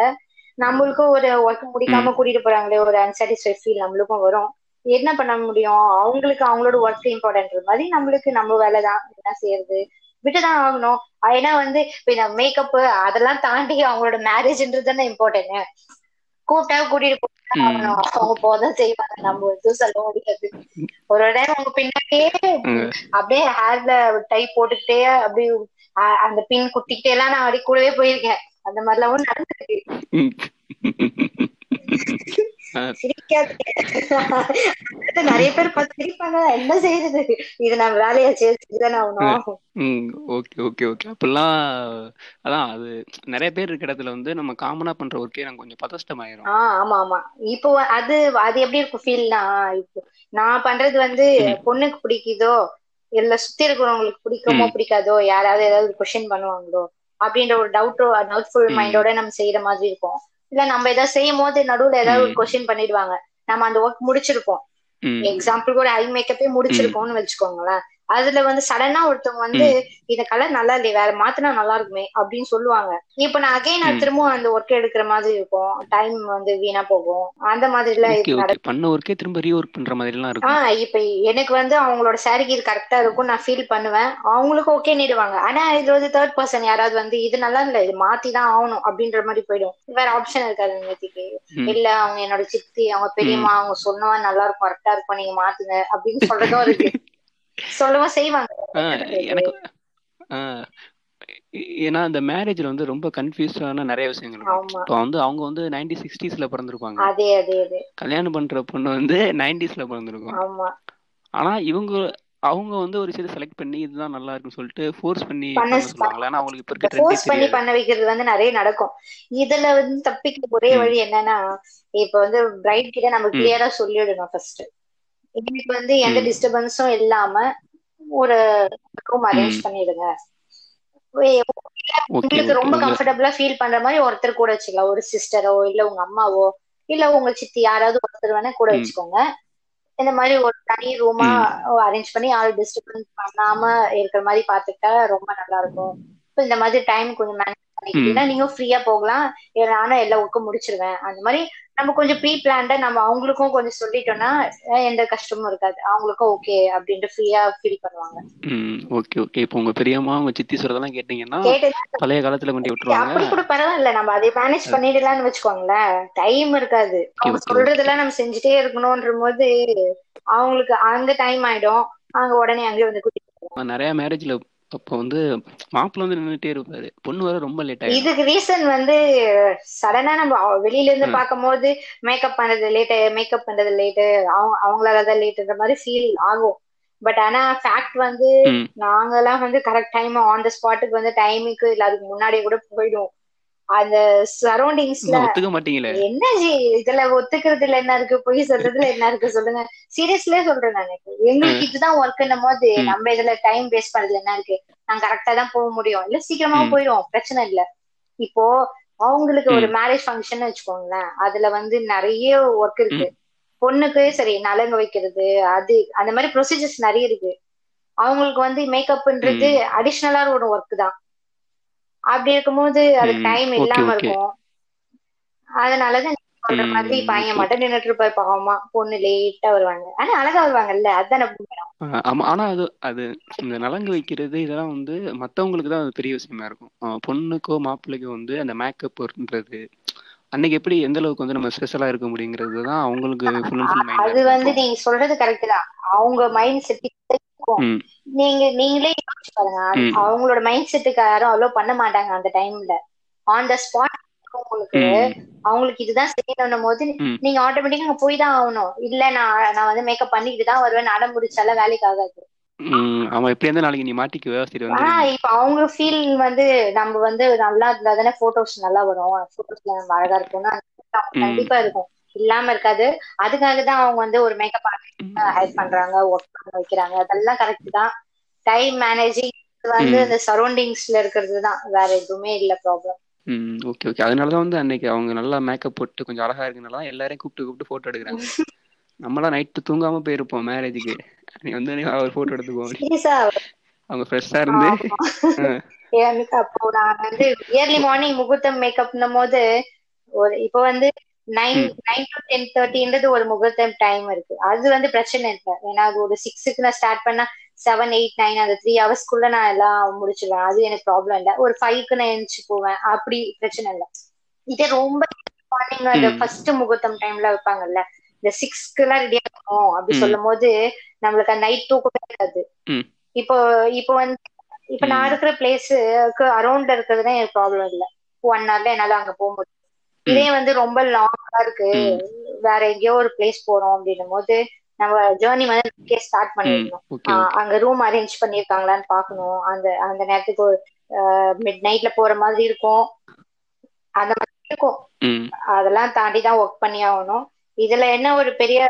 நம்மளுக்கும் ஒரு ஒர்க் முடிக்காம கூட்டிட்டு போறாங்களே ஒரு அன்சாட்டிஸ்ஃபைட் ஃபீல் நம்மளுக்கும் வரும். என்ன பண்ண முடியும்? அவங்களுக்கு அவங்களோட ஒர்க் இம்பார்ட்டன்ட் மாதிரி நம்மளுக்கு நம்ம வேலை தான். என்ன செய்யறது? விட்டுதான் ஆகணும். ஏன்னா வந்து இந்த மேக்கப் அதெல்லாம் தாண்டி அவங்களோட மேரேஜ்ன்றது தானே இம்பார்ட்டன்ட் கூப்பிட்டா கூட்டிட்டு போய் ம். ஆகணும் அவங்க போதான் செய்வாங்க. நம்ம எதுவும் சொல்ல முடியாது. ஒரு டைம் அவங்க பின்னாடியே. அப்படியே ஹேர்ல டை போட்டுக்கிட்டே அப்படியே அந்த பின் குத்திக்கிட்டே எல்லாம் நான் அப்படி கூடவே போயிருக்கேன். அந்த மாதிரிலாம் நடந்திருக்கு நிறைய பேர் பார்த்து சிரிப்பாங்க என்ன செய்யறது இது நான் வேலையா செஞ்சுதானே ஆகணும்? Okay okay okay. அப்பெல்லாம் அதான் அது. நிறைய பேர் இருக்க இடத்துல வந்து நம்ம காமனா பண்ற ஒர்க்கே எனக்கு கொஞ்சம் பதஷ்டமாயிரும். ஆஹ் ஆமா ஆமா. இப்போ அது அது எப்படி இருக்கும் ஃபீல்னா இப்போ நான் பண்றது வந்து. பொண்ணுக்கு பிடிக்குதோ இல்ல சுத்தி இருக்கிறவங்களுக்கு பிடிக்குமோ. பிடிக்காதோ யாராவது ஏதாவது கொஸ்டின் பண்ணுவாங்களோ அப்படின்ற ஒரு டவுட்டோ டவுட்ஃபுல். மைண்டோட நம்ம செய்யற மாதிரி இருக்கும் இல்ல நம்ம ஏதாவது செய்யும் போது நடுவுல ஏதாவது ஒரு. கொஸ்டின் பண்ணிடுவாங்க நம்ம அந்த ஒர்க் முடிச்சிருப்போம் ம். எக்ஸாம்பிளுக்கு ஒரு ஐ மேக்கப்பே முடிச்சிருக்கோம்னு வச்சுக்கோங்களேன் அதுல வந்து சடனா ஒருத்தவங்க வந்து இந்த கலர் நல்லா இல்லையே வேற மாத்தினா நல்லா இருக்குமே அப்படின்னு சொல்லுவாங்க. இப்ப நான் அகைன் நான் ம். திரும்பவும் அந்த ஒர்க் எடுக்கிற மாதிரி இருக்கும். டைம் வந்து வீணா போகும். அந்த மாதிரி எல்லாம் பண்ண ஒர்க்கே திரும்ப ரீஒர்க் பண்ற மாதிரி எல்லாம் இருக்கும். ஆஹ் இப்ப எனக்கு வந்து அவங்களோட சாரிக்கு இது கரெக்டா இருக்கும் நான் ஃபீல் பண்ணுவேன். அவங்களுக்கு ஓகே நிடுவாங்க. ஆனா இதுல வந்து தேர்ட் பர்சன் யாராவது வந்து இது நல்லா இல்ல இது மாத்தி தான் ஆகணும் அப்படின்ற மாதிரி போயிடும். வேற ஆப்ஷன் இருக்காது நேத்திக்கு. இல்ல அவங்க என்னோட சித்தி அவங்க பெரியம்மா அவங்க சொன்னவா நல்லா இருக்கும் கரெக்டா இருக்கும் நீங்க மாத்துங்க அப்படின்னு சொல்றதும் இருக்கு. சொல்லவும் செய்வாங்க. எனக்கு ஏன்னா இந்த மேரேஜ்ல வந்து ரொம்ப கன்ஃபியூஸான நிறைய விஷயங்கள் இப்போ வந்து அவங்க வந்து நைன்டி சிக்ஸ்டீஸ்ல பிறந்திருப்பாங்க. கல்யாணம் பண்ற பொண்ணு வந்து நைன்டிஸ்ல பிறந்திருக்கும். ஆனா இவங்க அவங்க வந்து ஒரு விஷயத்தை செலக்ட் பண்ணி இதுதான் நல்லா இருக்குன்னு சொல்லிட்டு ஃபோர்ஸ் பண்ணி சொல்லுவாங்களா அவங்களுக்கு இப்ப இருக்க ஃபோர்ஸ் பண்ணி பண்ண வைக்கிறது வந்து நிறைய நடக்கும். இதுல வந்து தப்பிக்க ஒரே. வழி என்னன்னா இப்ப வந்து பிரைட் கிட்ட நம்ம. கிளியரா சொல்லிடணும் ஃபர்ஸ்ட் எங்களுக்கு வந்து எந்த. டிஸ்டர்பன்ஸும் இல்லாம ஒரு ரூம் அரேஞ்ச். பண்ணிடுங்க உங்களுக்கு ரொம்ப கம்ஃபர்டபுளா ஃபீல் பண்ற மாதிரி ஒருத்தர் கூட வச்சுக்கலாம் ஒரு சிஸ்டரோ இல்ல உங்க அம்மாவோ இல்ல உங்க சித்தி யாராவது ஒருத்தர் வேணா கூட. வச்சுக்கோங்க இந்த மாதிரி ஒரு தனி ரூமா. அரேஞ்ச் பண்ணி ஆள் டிஸ்டர்பன்ஸ் பண்ணாம இருக்கிற மாதிரி பாத்துக்கிட்டா ரொம்ப நல்லா இருக்கும் இந்த மாதிரி டைம் கொஞ்சம் மேனேஜ் பண்ணிக்கிட்டீங்கன்னா நீங்க ஃப்ரீயா போகலாம் நானும் எல்லா ஒர்க்கும் முடிச்சிருவேன் அந்த மாதிரி நம்ம கொஞ்சம் ப்ரீ பிளான்டா நம்ம அவங்களுக்கும் கொஞ்சம் சொல்லிட்டோம்னா எந்த கஷ்டமும் இருக்காது. அவங்களுக்கும் ஓகே அப்படின்ட்டு ஃப்ரீயா ஃபீல் பண்ணுவாங்க. ஓகே ஓகே இப்போ உங்க பெரியம்மா உங்க சித்தி சொல்றதெல்லாம் கேட்டீங்கன்னா கேட்டு பழைய காலத்துல கொண்டு விட்டுருவாங்க. அப்படி கூட பரவாயில்ல. நம்ம அதை மேனேஜ் பண்ணிடலாம்னு வச்சுக்கோங்களேன். டைம் இருக்காது. அவங்க சொல்றதெல்லாம் நம்ம செஞ்சுட்டே இருக்கணும்ன்ற போது அவங்களுக்கு அங்க டைம் ஆயிடும். அவங்க உடனே அங்கே வந்து கூட்டிட்டு. நிறைய மேரேஜ்ல அப்போ வந்து மாப்பிள்ள வந்து நின்னுட்டே இருப்பாரு. பொண்ணு வர ரொம்ப லேட் ஆயிடும். இதுக்கு ரீசன் வந்து சடனா நம்ம வெளியில இருந்து. பார்க்கும்போது மேக்கப் பண்றது லேட்டு மேக்கப் பண்றது லேட்டு அவங்க அவங்களாலதான் லேட்டுன்ற மாதிரி ஃபீல் ஆகும். பட் ஆனா ஃபேக்ட் வந்து நாங்கெல்லாம் வந்து கரெக்ட் டைம் ஆன் த ஸ்பாட்டுக்கு வந்து டைமுக்கு இல்ல அதுக்கு முன்னாடியே கூட போயிடும். அந்த சரௌண்டிங்ஸ்ல ஒத்துக்க மாட்டீங்களே? என்ன ஜி இதுல ஒத்துக்கிறதுல என்ன இருக்கு? பொய் சொல்றதுல என்ன இருக்கு? சொல்லுங்க. சீரியஸ்லயே சொல்றேன் நான். எங்களுக்கு இதுதான் ஒர்க்னும் போது. நம்ம இதுல டைம் வேஸ்ட் பண்றதுல என்ன இருக்கு? நாங்க கரெக்டா தான் போக முடியும். இல்ல சீக்கிரமா. போயிடும் பிரச்சனை இல்ல. இப்போ அவங்களுக்கு ஒரு. மேரேஜ் ஃபங்க்ஷன் வச்சுக்கோங்களேன். அதுல வந்து நிறைய ஒர்க் இருக்கு. பொண்ணுக்கு சரி நலங்கு வைக்கிறது அது அந்த மாதிரி ப்ரொசீஜர்ஸ் நிறைய இருக்கு. அவங்களுக்கு வந்து மேக்கப்ன்றது அடிஷ்னலா ஒரு ஒர்க் தான். அப்படி இருக்கும்போது அதுக்கு ம். டைம் இல்லாம. இருக்கும். அதனாலதான் சொல்ற மாதிரி பையன் மட்டும் நின்னுட்டு இருப்பாரு பாவமா. பொண்ணு லேட்டா வருவாங்க. ஆனா அழகா வருவாங்கல்ல அதுதானே ஆமா ஆனா அது அது இந்த நலங்கு வைக்கிறது இதெல்லாம் வந்து மத்தவங்களுக்கு தான் அது பெரிய விஷயமா இருக்கும். பொண்ணுக்கோ மாப்பிள்ளைக்கோ வந்து அந்த மேக்கப்ன்றது அன்னைக்கு எப்படி எந்த அளவுக்கு வந்து நம்ம ஸ்பெஷலா இருக்க முடியுங்கிறது தான் அவங்களுக்கு ஃபுல் அண்ட் ஃபுல் அது வந்து நீங்க சொல்றது கரெக்ட் தான். அவங்க மைண்ட் செட் நீங்க நீங்களே பாருங்க. அவங்களோட மைண்ட் செட்டுக்கு யாரும் அலோவ் பண்ண மாட்டாங்க அந்த டைம்ல ஆன் த ஸ்பாட் உங்களுக்கு. அவங்களுக்கு இதுதான் செய்யணும் போது. நீங்க ஆட்டோமேட்டிக்கா அங்க போய் தான் ஆகணும். இல்ல நான் நான் வந்து மேக்கப் பண்ணிக்கிட்டு தான் வருவேன். அடம் முடிச்சால வேலைக்கு ஆகாது. ம். அவன் எப்படி இருந்தா நாளைக்கு நீ மாட்டிக்குவ சரி வந்து இப்ப அவங்க ஃபீல் வந்து நம்ம வந்து நல்லா இருந்தா தானே போட்டோஸ் நல்லா வரும். போட்டோஸ்ல நம்ம அழகா இருக்கும்னா. கண்டிப்பா இருக்கும். இல்லாம இருக்காது. அதுக்காக தான் அவங்க வந்து ஒரு மேக்கப் ஆர்டிஸ்ட் ஹைட் பண்றாங்க ஒர்க் பண்ண வைக்கிறாங்க. அதெல்லாம் கரெக்ட் தான். டைம் மேனேஜிங் வந்து ம். அந்த சரௌண்டிங்ஸ்ல இருக்கிறது தான். வேற எதுவுமே இல்ல ப்ராப்ளம் ம் ஓகே ஓகே அதனால தான் வந்து அன்னைக்கு அவங்க நல்லா மேக்கப் போட்டு கொஞ்சம் அழகா இருக்கனால தான் எல்லாரையும் கூப்பிட்டு கூப்பிட்டு போட்டோ எடுக்கிறாங்க. நம்மளாம் நைட்டு தூங்காம போயிருப்போம் மேரேஜுக்கு நீ வந்து நீ அவர் போட்டோ எடுத்துக்கோ. சீரியஸா அவங்க ஃப்ரெஷ்ஷா இருந்து ஆ, எனக்கு அப்போ நான் வந்து இயர்லி மார்னிங் முகூர்த்தம் மேக்கப்னும் போது ஒரு இப்போ வந்து நைன் ம். நைன் டு டென் தேர்ட்டின்றது ஒரு முகூர்த்தம் டைம் இருக்கு. அது வந்து பிரச்சனை இல்லை. ஏன்னா அது ஒரு சிக்ஸுக்கு நான் ஸ்டார்ட் பண்ணா செவன் எயிட் நைன் அந்த த்ரீ ஹவர்ஸ்க்குள்ள நான் எல்லாம் முடிச்சிடுவேன் அது எனக்கு ப்ராப்ளம் இல்லை ஒரு ஃபைவ்க்கு நான் எழுந்துச்சு போவேன் அப்படி பிரச்சனை இல்லை இதே ரொம்ப மார்னிங் அந்த. ஃபர்ஸ்ட் முகூர்த்தம் டைம்ல வைப்பாங்கல்ல இந்த சிக்ஸ்க்கு எல்லாம் ரெடி ஆகணும் அப்படி. சொல்லும் போது நம்மளுக்கு அந்த நைட் தூக்கமே இருக்காது. இப்போ இப்போ வந்து இப்ப நான். இருக்கிற பிளேஸுக்கு அரௌண்ட்ல இருக்கிறது தான் எனக்கு ப்ராப்ளம் இல்லை ஒன் ஹவர்ல என்னால அங்க போக முடியும் இதே வந்து ரொம்ப லாங்கா இருக்கு. வேற எங்கேயோ ஒரு பிளேஸ் போறோம் அப்படின்னும் போது நம்ம ஜேர்னி வந்து ஸ்டார்ட் ம் பண்ணிடணும். ஓகே ஆஹ் ஓகே அங்க ரூம் அரேஞ்ச் பண்ணிருக்காங்களான்னு பாக்கணும் அந்த அந்த நேரத்துக்கு மிட் நைட்ல போற மாதிரி இருக்கும். அந்த மாதிரி இருக்கும். அதெல்லாம் தாண்டி தான் ஒர்க் பண்ணி ஆகணும். இதுல என்ன ஒரு பெரிய.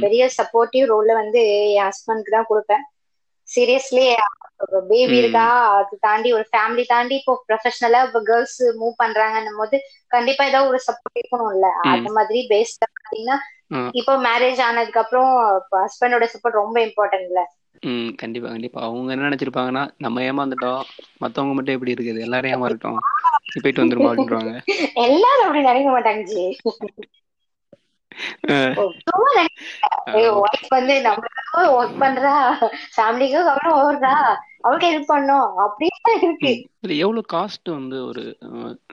பெரிய சப்போர்ட்டிவ் ரோல்ல வந்து என் ஹஸ்பண்ட்க்கு தான் கொடுப்பேன். Seriously baby. இருக்கா? அது தாண்டி ஒரு ஃபேமிலி தாண்டி இப்போ ப்ரொஃபஷனலா இப்போ கேர்ள்ஸ் மூவ் பண்றாங்கன்னும் போது கண்டிப்பா ஏதாவது ஒரு சப்போர்ட் இருக்கணும்ல. அந்த மாதிரி பேஸ்ட் பாத்தீங்கன்னா. இப்போ மேரேஜ் ஆனதுக்கு அப்புறம் ஹஸ்பண்டோட சப்போர்ட் ரொம்ப இம்பார்ட்டன்ட்ல ம் கண்டிப்பா கண்டிப்பா. அவங்க என்ன நினைச்சிருப்பாங்கன்னா நம்ம ஏமாந்துட்டோம் மத்தவங்க மட்டும் எப்படி இருக்குது? எல்லாரும் ஏமாறட்டும். போயிட்டு வந்துருமா அப்படின்றாங்க எல்லாரும் அப்படி நினைக்க மாட்டாங்க ஜி. ஒர்க் பண்றா. ஃபேமிலிக்காக அவ்வளவு ஓடுறா. அவளுக்கு ஹெல்ப் பண்ணும். அப்படின்னு இருக்கு. எவ்வளவு காஸ்ட் வந்து ஒரு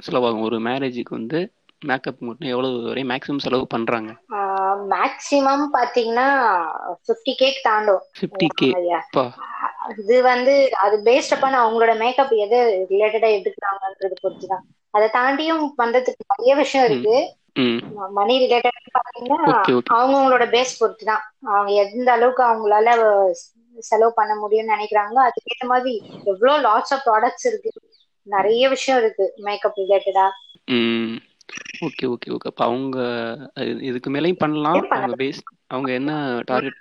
செலவாகும்? ஒரு மேரேஜுக்கு வந்து மேக்கப் மட்டும் எவ்வளவு வரையும் மேக்ஸிமம் செலவு பண்றாங்க? மேக்சிமம் பாத்தீங்கன்னா பிப்டி கேக் தாண்டும். ஃபிஃப்டி கே ஐயா பா. இது வந்து அது பேஸ்ட் அப்பான அவங்களோட மேக்கப் எது ரிலேட்டடா எடுக்கிறாங்கன்றது பொறுத்துதான். அதை தாண்டியும் பண்றதுக்கு நிறைய விஷயம் இருக்கு. மணி ரிலேட்டட் பாத்தீங்கன்னா அவங்கவுங்களோட பேஸ் பொறுத்து தான் அவங்க எந்த அளவுக்கு அவங்களால செலவு பண்ண முடியும்னு நினைக்கிறாங்களோ அதுக்கேற்ற மாதிரி எவ்வளவு லாட்ஸ் ஆஃப் ப்ராடக்ட்ஸ் இருக்கு. நிறைய விஷயம் இருக்கு மேக்கப் ரிலேட்டடா ஓகே ஓகே ஓகே அப்போ அவங்க இது- இதுக்கு மேலேயும் பண்ணலாம். அவங்க பேஸ் அவங்க என்ன டார்கெட்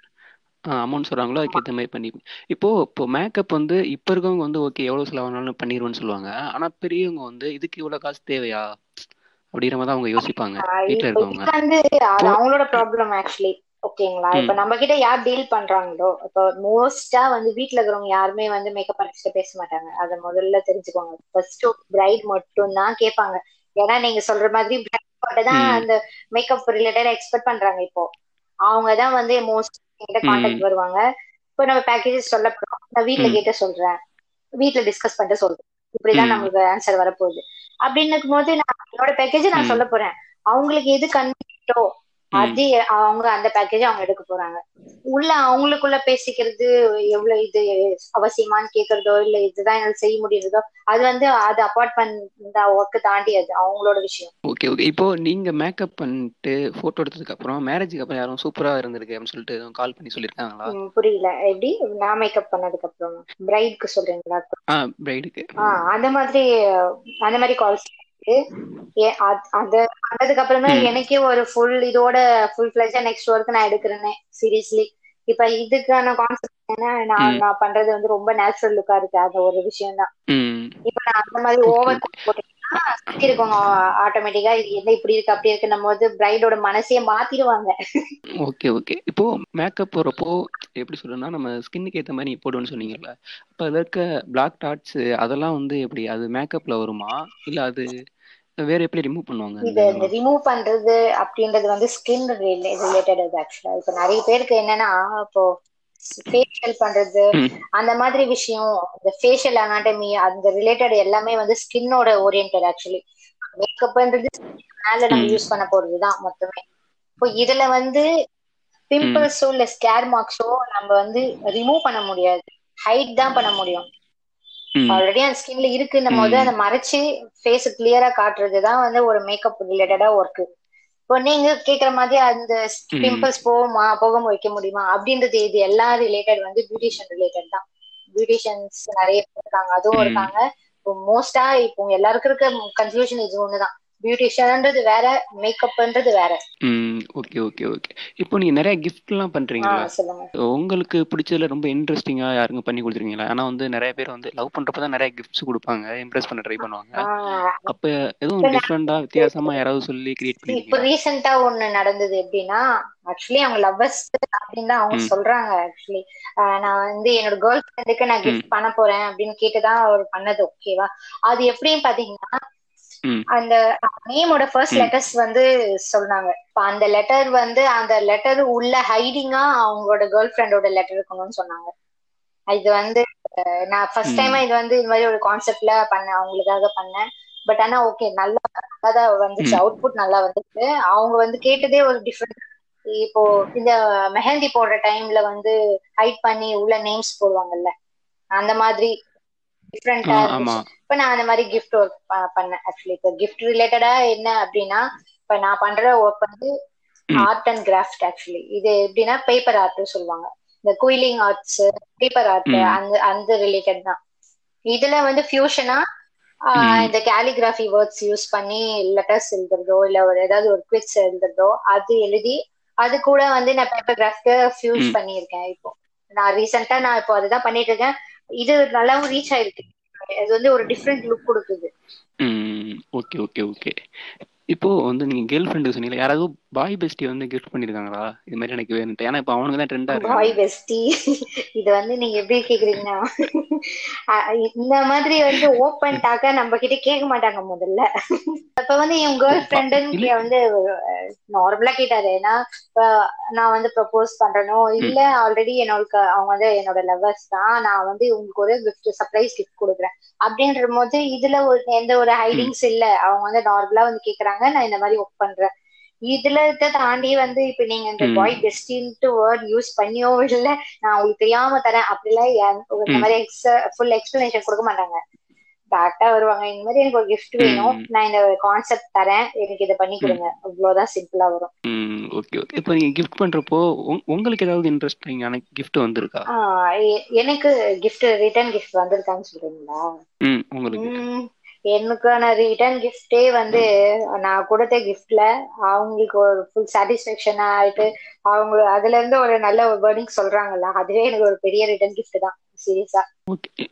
அமௌண்ட் சொல்றாங்களோ அதுக்கேற்ற மாதிரி பண்ணி இப்போ இப்போ மேக்கப் வந்து இப்போ இருக்கவங்க வந்து ஓகே எவ்வளோ செலவானாலும் பண்ணிடுவோம்னு சொல்லுவாங்க. ஆனா பெரியவங்க வந்து இதுக்கு இவ்வளோ காசு தேவையா? அப்படிங்கிற மாதிரி தான் அவங்க யோசிப்பாங்க. வீட்டில் இருக்கவங்க. வந்து அவங்களோட ப்ராப்ளம் ஆக்சுவலி ஓகேங்களா இப்ப. நம்ம கிட்ட யார் டீல் பண்றாங்களோ இப்போ மோஸ்டா வந்து வீட்ல இருக்கிறவங்க யாருமே வந்து மேக்கப் ஆர்டிஸ்ட் பேச மாட்டாங்க அத முதல்ல தெரிஞ்சுக்கோங்க ஃபர்ஸ்ட் பிரைட் மட்டும் தான் கேட்பாங்க ஏன்னா நீங்க சொல்ற மாதிரி bride தான். அந்த மேக்கப் ரிலேட்டடா எக்ஸ்பெக்ட் பண்றாங்க இப்போ அவங்க தான் வந்து மோஸ்ட் என்கிட்ட கான்டாக்ட் வருவாங்க இப்போ நம்ம பேக்கேஜஸ் சொல்ல நான் வீட்ல ம். கேட்டு சொல்றேன் வீட்ல டிஸ்கஸ் பண்ணிட்டு சொல்றேன் இப்படிதான் ம். நமக்கு ஆன்சர் வரப்போகுது அப்படின்னு போது நான் என்னோட பேக்கேஜ் நான். சொல்ல போறேன் அவங்களுக்கு எது கன்வீனியன்ட்டோ ம். அது அவங்க அந்த பேக்கேஜ் அவங்க எடுக்க போறாங்க. உள்ள அவங்களுக்குள்ள பேசிக்கிறது எவ்வளவு இது அவசியமான்னு கேக்குறதோ இல்ல இதுதான் என்னால செய்ய முடியுறதோ அது வந்து அது அப்பார்ட் பண்ண ஒர்க்கு தாண்டி அது அவங்களோட விஷயம். ஓகே ஓகே இப்போ நீங்க மேக்கப் பண்ணிட்டு போட்டோ எடுத்ததுக்கு அப்புறம் மேரேஜுக்கு அப்புறம் யாரும் சூப்பரா இருந்திருக்கு அப்படின்னு சொல்லிட்டு கால் பண்ணி சொல்லியிருக்காங்களா ம், புரியல. எப்படி? நான் மேக்கப் பண்ணதுக்கு அப்புறம் பிரைட்க்கு சொல்றீங்களா? பிரைடுக்கு அந்த மாதிரி அந்த மாதிரி கால்ஸ் அது பண்ணதுக்கு அப்புறமே. எனக்கே ஒரு ஃபுல் இதோட ஃபுல் ஃபிளஜா நெக்ஸ்ட் ஒர்க் நான் எடுக்கிறேனே சீரியஸ்லி இப்ப இதுக்கான கான்செப்ட் என்ன நான். நான் பண்றது வந்து ரொம்ப நேச்சுரல் லுக்கா இருக்கு அந்த ஒரு விஷயம் தான் இப்ப நான் அந்த மாதிரி ஓவர் போட்டீங்கன்னா இருக்கவங்க ஆட்டோமேட்டிக்கா இது என்ன இப்படி இருக்கு அப்படி இருக்குன்னும் போது பிரைடோட மனசையே மாத்திடுவாங்க ஓகே ஓகே இப்போ மேக்கப் போறப்போ எப்படி சொல்றேன்னா நம்ம ஸ்கின்னுக்கு ஏத்த மாதிரி போடுவோம்னு சொன்னீங்கல்ல அப்ப அதுல இருக்க பிளாக் டாட்ஸ் அதெல்லாம் வந்து எப்படி அது மேக்கப்ல வருமா? இல்ல அது வேற எப்படி ரிமூவ் பண்ணுவாங்க இது இந்த ரிமூவ் பண்றது அப்படின்றது வந்து ஸ்கின் ரிலேட்டட் இது ஆக்சுவலா இப்ப நிறைய பேருக்கு என்னன்னா இப்போ ஃபேஷியல் பண்றது. அந்த மாதிரி விஷயம் இந்த ஃபேஷியல் அனாட்டமி அந்த ரிலேட்டட் எல்லாமே வந்து ஸ்கின்னோட ஓரியன்டட் ஆக்சுவலி மேக்கப்ன்றது மேல நம்ம. யூஸ் பண்ண போறதுதான் மொத்தமே இப்போ இதுல வந்து பிம்பிள்ஸோ இல்ல ஸ்கேர் மார்க்ஸோ நம்ம வந்து ரிமூவ் பண்ண முடியாது ஹைட் தான் பண்ண முடியும். ஆல்ரெடி அந்த ஸ்கின்ல இருக்குன்னும் போது. அதை மறைச்சு ஃபேஸ் கிளியரா காட்டுறது தான் வந்து ஒரு மேக்கப் ரிலேட்டடா ஒர்க் இப்போ நீங்க கேக்குற மாதிரி அந்த. பிம்பிள்ஸ் போகுமா? போகாம வைக்க முடியுமா? அப்படின்றது இது எல்லா ரிலேட்டட் வந்து பியூட்டிஷியன் ரிலேட்டட் தான். பியூட்டிஷியன்ஸ் நிறைய பேர் இருக்காங்க. அதுவும். இருக்காங்க. இப்போ மோஸ்டா இப்போ எல்லாருக்கும் இருக்க கன்ஃபியூஷன் இது ஒண்ணுதான். பியூட்டிஷியன்ன்றது வேற மேக்கப்ன்றது வேற. ம் ஓகே ஓகே ஓகே இப்போ நீங்க நிறைய பண்றீங்கல்ல சொல்லுங்க. உங்களுக்கு பிடிச்சதுல ரொம்ப இன்ட்ரெஸ்டிங்கா யாருங்க பண்ணி கொடுத்துருக்கீங்களா? ஆனா வந்து நிறைய பேர் வந்து லவ் பண்றப்ப தான் நிறைய கிஃப்ட்ஸ் கொடுப்பாங்க இம்ப்ரெஸ் பண்ண ட்ரை பண்ணுவாங்க. அப்ப எதுவும் இப்ப டிஃப்ரெண்டா வித்தியாசமா யாராவது சொல்லி கிரியேட் இப்போ பண்ணிருக்கீங்களா? ரீசெண்டா ஒண்ணு நடந்தது எப்படின்னா ஆக்சுவலி அவங்க லவ்வர்ஸ் அப்படின்னு தான் அவங்க. சொல்றாங்க ஆக்சுவலி நான் வந்து என்னோட கேர்ள் ஃப்ரெண்டுக்கு நான். கிஃப்ட் பண்ண போறேன் அப்படின்னு கேட்டுதான் அவர் பண்ணது ஓகேவா அது எப்படின்னு பாத்தீங்கன்னா. அந்த நேமோட ஃபர்ஸ்ட். லெட்டர்ஸ் வந்து சொன்னாங்க இப்ப அந்த லெட்டர் வந்து அந்த லெட்டர் உள்ள ஹைடிங்கா அவங்களோட கேர்ள் ஃப்ரெண்டோட லெட்டர் இருக்கணும்னு சொன்னாங்க இது வந்து நான் ஃபர்ஸ்ட் டைமா. இது வந்து இது மாதிரி ஒரு கான்செப்ட்ல பண்ணேன் அவங்களுக்காக பண்ணேன் பட் ஆனா ஓகே நல்லா நல்லாதான் வந்துச்சு. அவுட்புட் நல்லா வந்துச்சு அவங்க வந்து கேட்டதே ஒரு டிஃப்ரெண்ட் இப்போ இந்த மெஹந்தி போடுற டைம்ல வந்து ஹைட் பண்ணி உள்ள நேம்ஸ் போடுவாங்கல்ல அந்த மாதிரி டிஃப்ரெண்டா இருந்துச்சு இப்ப நான் அந்த மாதிரி கிஃப்ட் ஒர்க் பண்ணேன் ஆக்சுவலி இப்போ கிஃப்ட் ரிலேட்டடா என்ன அப்படின்னா இப்ப நான் பண்ற ஒர்க் வந்து. ஆர்ட் அண்ட் கிராஃப்ட் ஆக்சுவலி இது எப்படின்னா பேப்பர் ஆர்ட்னு சொல்லுவாங்க இந்த குயிலிங் ஆர்ட்ஸ் பேப்பர் ஆர்ட். அந்த அந்த ரிலேட்டட் தான் இதுல வந்து ஃபியூஷனா. இந்த கேலிகிராஃபி வேர்ட்ஸ் யூஸ் பண்ணி லெட்டர்ஸ் எழுதுறதோ இல்ல ஒரு ஏதாவது ஒரு குவிட்ஸ் எழுதுறதோ அது எழுதி அது கூட வந்து நான் பேப்பர் கிராஃப்ட் ஃபியூஸ். பண்ணியிருக்கேன் இப்போ நான் ரீசெண்டா நான் இப்போ அதுதான் பண்ணிட்டு இருக்கேன் இது நல்லாவும் ரீச் ஆயிருக்கு. இது வந்து ஒரு டிஃப்ரெண்ட் லுக் கொடுக்குது. Okay okay okay. இப்போ வந்து நீங்க கேர்ள் ஃப்ரெண்டு சொன்னீங்களா யாராவது பாய் பெஸ்டி வந்து கிஃப்ட் பண்ணிருக்காங்களா? இது மாதிரி எனக்கு வேணும்ட்டு. ஏன்னா இப்போ அவனுக்கு தான் ட்ரெண்டா பாய் பெஸ்டி. இது வந்து நீங்க எப்படி கேக்குறீங்கன்னா இந்த மாதிரி வந்து ஓப்பன் டாக்கா நம்ம கிட்ட கேட்க மாட்டாங்க முதல்ல. அப்ப வந்து என் கேர்ள் ஃப்ரெண்டுன்னு வந்து நார்மலா கேட்டாரு. ஏன்னா நான் வந்து ப்ரப்போஸ் பண்றனோ. இல்ல ஆல்ரெடி என்னோட அவங்க வந்து என்னோட லவர்ஸ் தான். நான் வந்து உங்களுக்கு ஒரு கிஃப்ட் சர்ப்ரைஸ் கிஃப்ட் கொடுக்குறேன். அப்படின்ற போது இதுல ஒரு எந்த ஒரு. ஹைடிங்ஸ் இல்ல. அவங்க வந்து நார்மலா வந்து கேக்குறாங்க. நான் இந்த மாதிரி ஒர்க் பண்றேன். இதுல இருக்க தாண்டி வந்து இப்ப நீங்க இந்த. பாய் பெஸ்டின்ட்டு வேர்ட் யூஸ் பண்ணியோ இல்ல நான் உங்களுக்கு தெரியாம தரேன் அப்படிலாம் இந்த. மாதிரி ஃபுல் எக்ஸ்பிளனேஷன் கொடுக்க மாட்டாங்க. டேரக்டா வருவாங்க. இந்த மாதிரி எனக்கு ஒரு gift வேணும். நான் இந்த கான்செப்ட் தரேன். எனக்கு இதை பண்ணி. கொடுங்க. அவ்வளவுதான் சிம்பிளா வரும். Okay okay. இப்போ நீங்க கிஃப்ட் பண்றப்போ உங்க- உங்களுக்கு ஏதாவது இன்ட்ரெஸ்டிங்கான கிஃப்ட் வந்திருக்கா? எனக்கு gift ரிட்டர்ன் gift வந்திருக்கான்னு சொல்றீங்களா? உங்களுக்கு. எனக்கான ரிட்டர்ன் கிஃப்டே வந்து நான் கொடுத்த கிஃப்ட்ல அவங்களுக்கு ஒரு ஃபுல் சாட்டிஸ்ஃபேக்ஷன் ஆயிட்டு அவங்க அதுல இருந்து ஒரு நல்ல ஒரு வேர்டிங் சொல்றாங்கல்ல அதுவே எனக்கு ஒரு பெரிய ரிட்டர்ன் கிஃப்ட் தான் சீரியஸா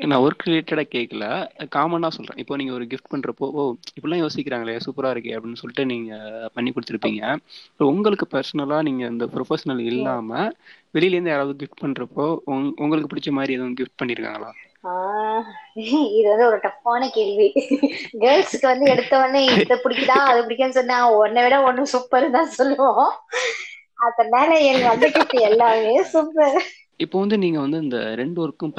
நான் ஒர்க் ரிலேட்டடாக கேட்கல காமனாக சொல்கிறேன் இப்போ நீங்கள் ஒரு கிஃப்ட் பண்ணுறப்போ ஓ இப்படிலாம் யோசிக்கிறாங்களே சூப்பராக இருக்கே அப்படின்னு சொல்லிட்டு நீங்கள் பண்ணி கொடுத்துருப்பீங்க. உங்களுக்கு பர்சனலா நீங்கள் இந்த ப்ரொஃபஷனல் இல்லாமல் வெளியிலேருந்து யாராவது கிஃப்ட் பண்ணுறப்போ உங் உங்களுக்கு பிடிச்ச மாதிரி எதுவும் கிஃப்ட் பண்ணியிருக்காங்களா இது வந்து ஒரு டஃப்பான கேள்வி. கேர்ள்ஸ்க்கு வந்து எடுத்த உடனே இதை பிடிக்குதா அது பிடிக்குன்னு சொன்னா உன்னை விட ஒண்ணு சூப்பர் தான் சொல்லுவோம். அதனால எனக்கு வந்து எல்லாமே சூப்பர் இப்போ வந்து நீங்க வந்து இந்த ரெண்டு ஒர்க்கும்